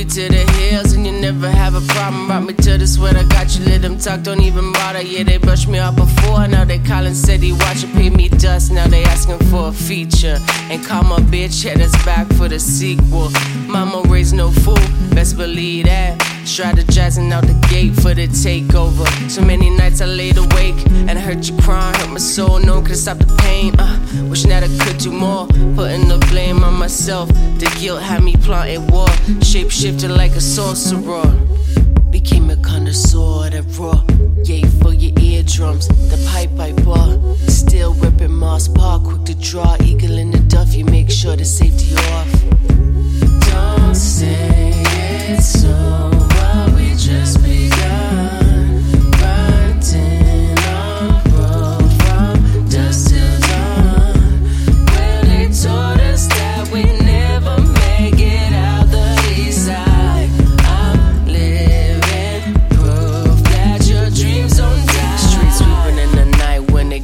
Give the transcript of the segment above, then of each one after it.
you to the hills and you never have a problem. Brought me to the I got you, let them talk, don't even bother. Yeah, they brushed me off before, now they callin', said he watchin', pay me dust. Now they asking for a feature. And call my bitch, head us back for the sequel. Mama raised no fool, best believe that. Strategizing out the gate for the takeover. So many nights I laid awake and I heard you crying, hurt my soul. No one could stop the pain. Uh, wishing that I could do more, putting the blame on myself. The guilt had me plotting war, shape shifting like a sorcerer. Became a connoisseur that raw.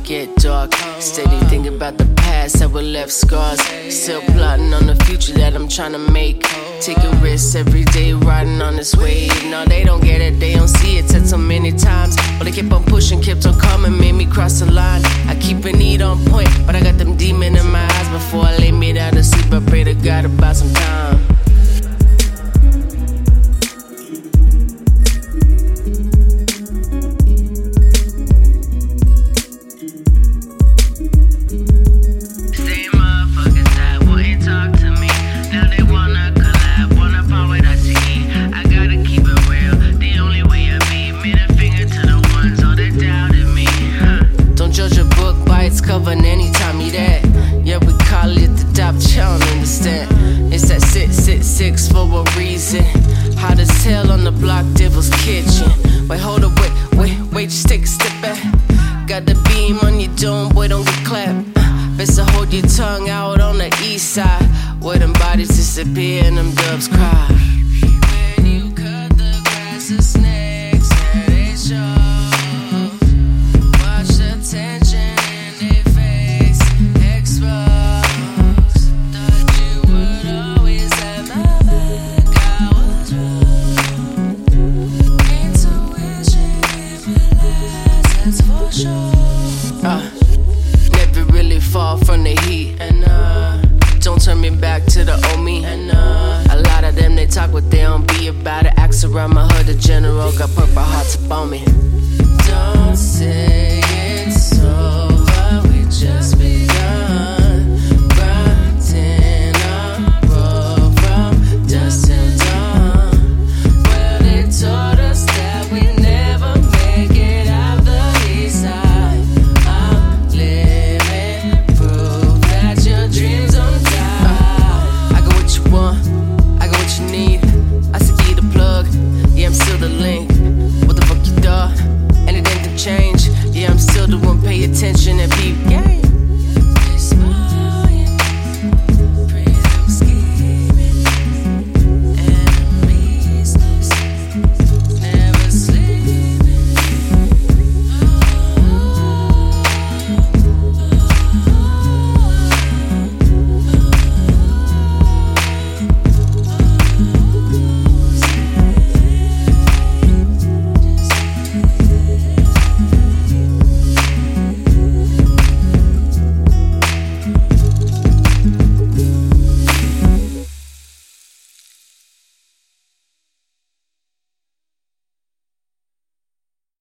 Get dark. Steady thinking about the past that we left scars. Still plotting on the future that I'm trying to make. Taking risks every day, riding on this wave. No, they don't get it, they don't see it. Said so many times, but they kept on pushing, kept on coming, made me cross the line. I keep a need on point, but I got them demon in my eyes. Before I lay me down to sleep, I pray to God about some time. Wait, hold up, wait, wait, wait, just take a step back. Got the beam on your dome, boy, don't get clapped. Best to hold your tongue out on the east side. Where them bodies disappear and them dubs cry. That's for sure. Uh, never really fall from the heat, and uh, don't turn me back to the old me. And uh, a lot of them they talk, but they don't be about it. Axe around my hood, the general got purple hearts up on me. Don't say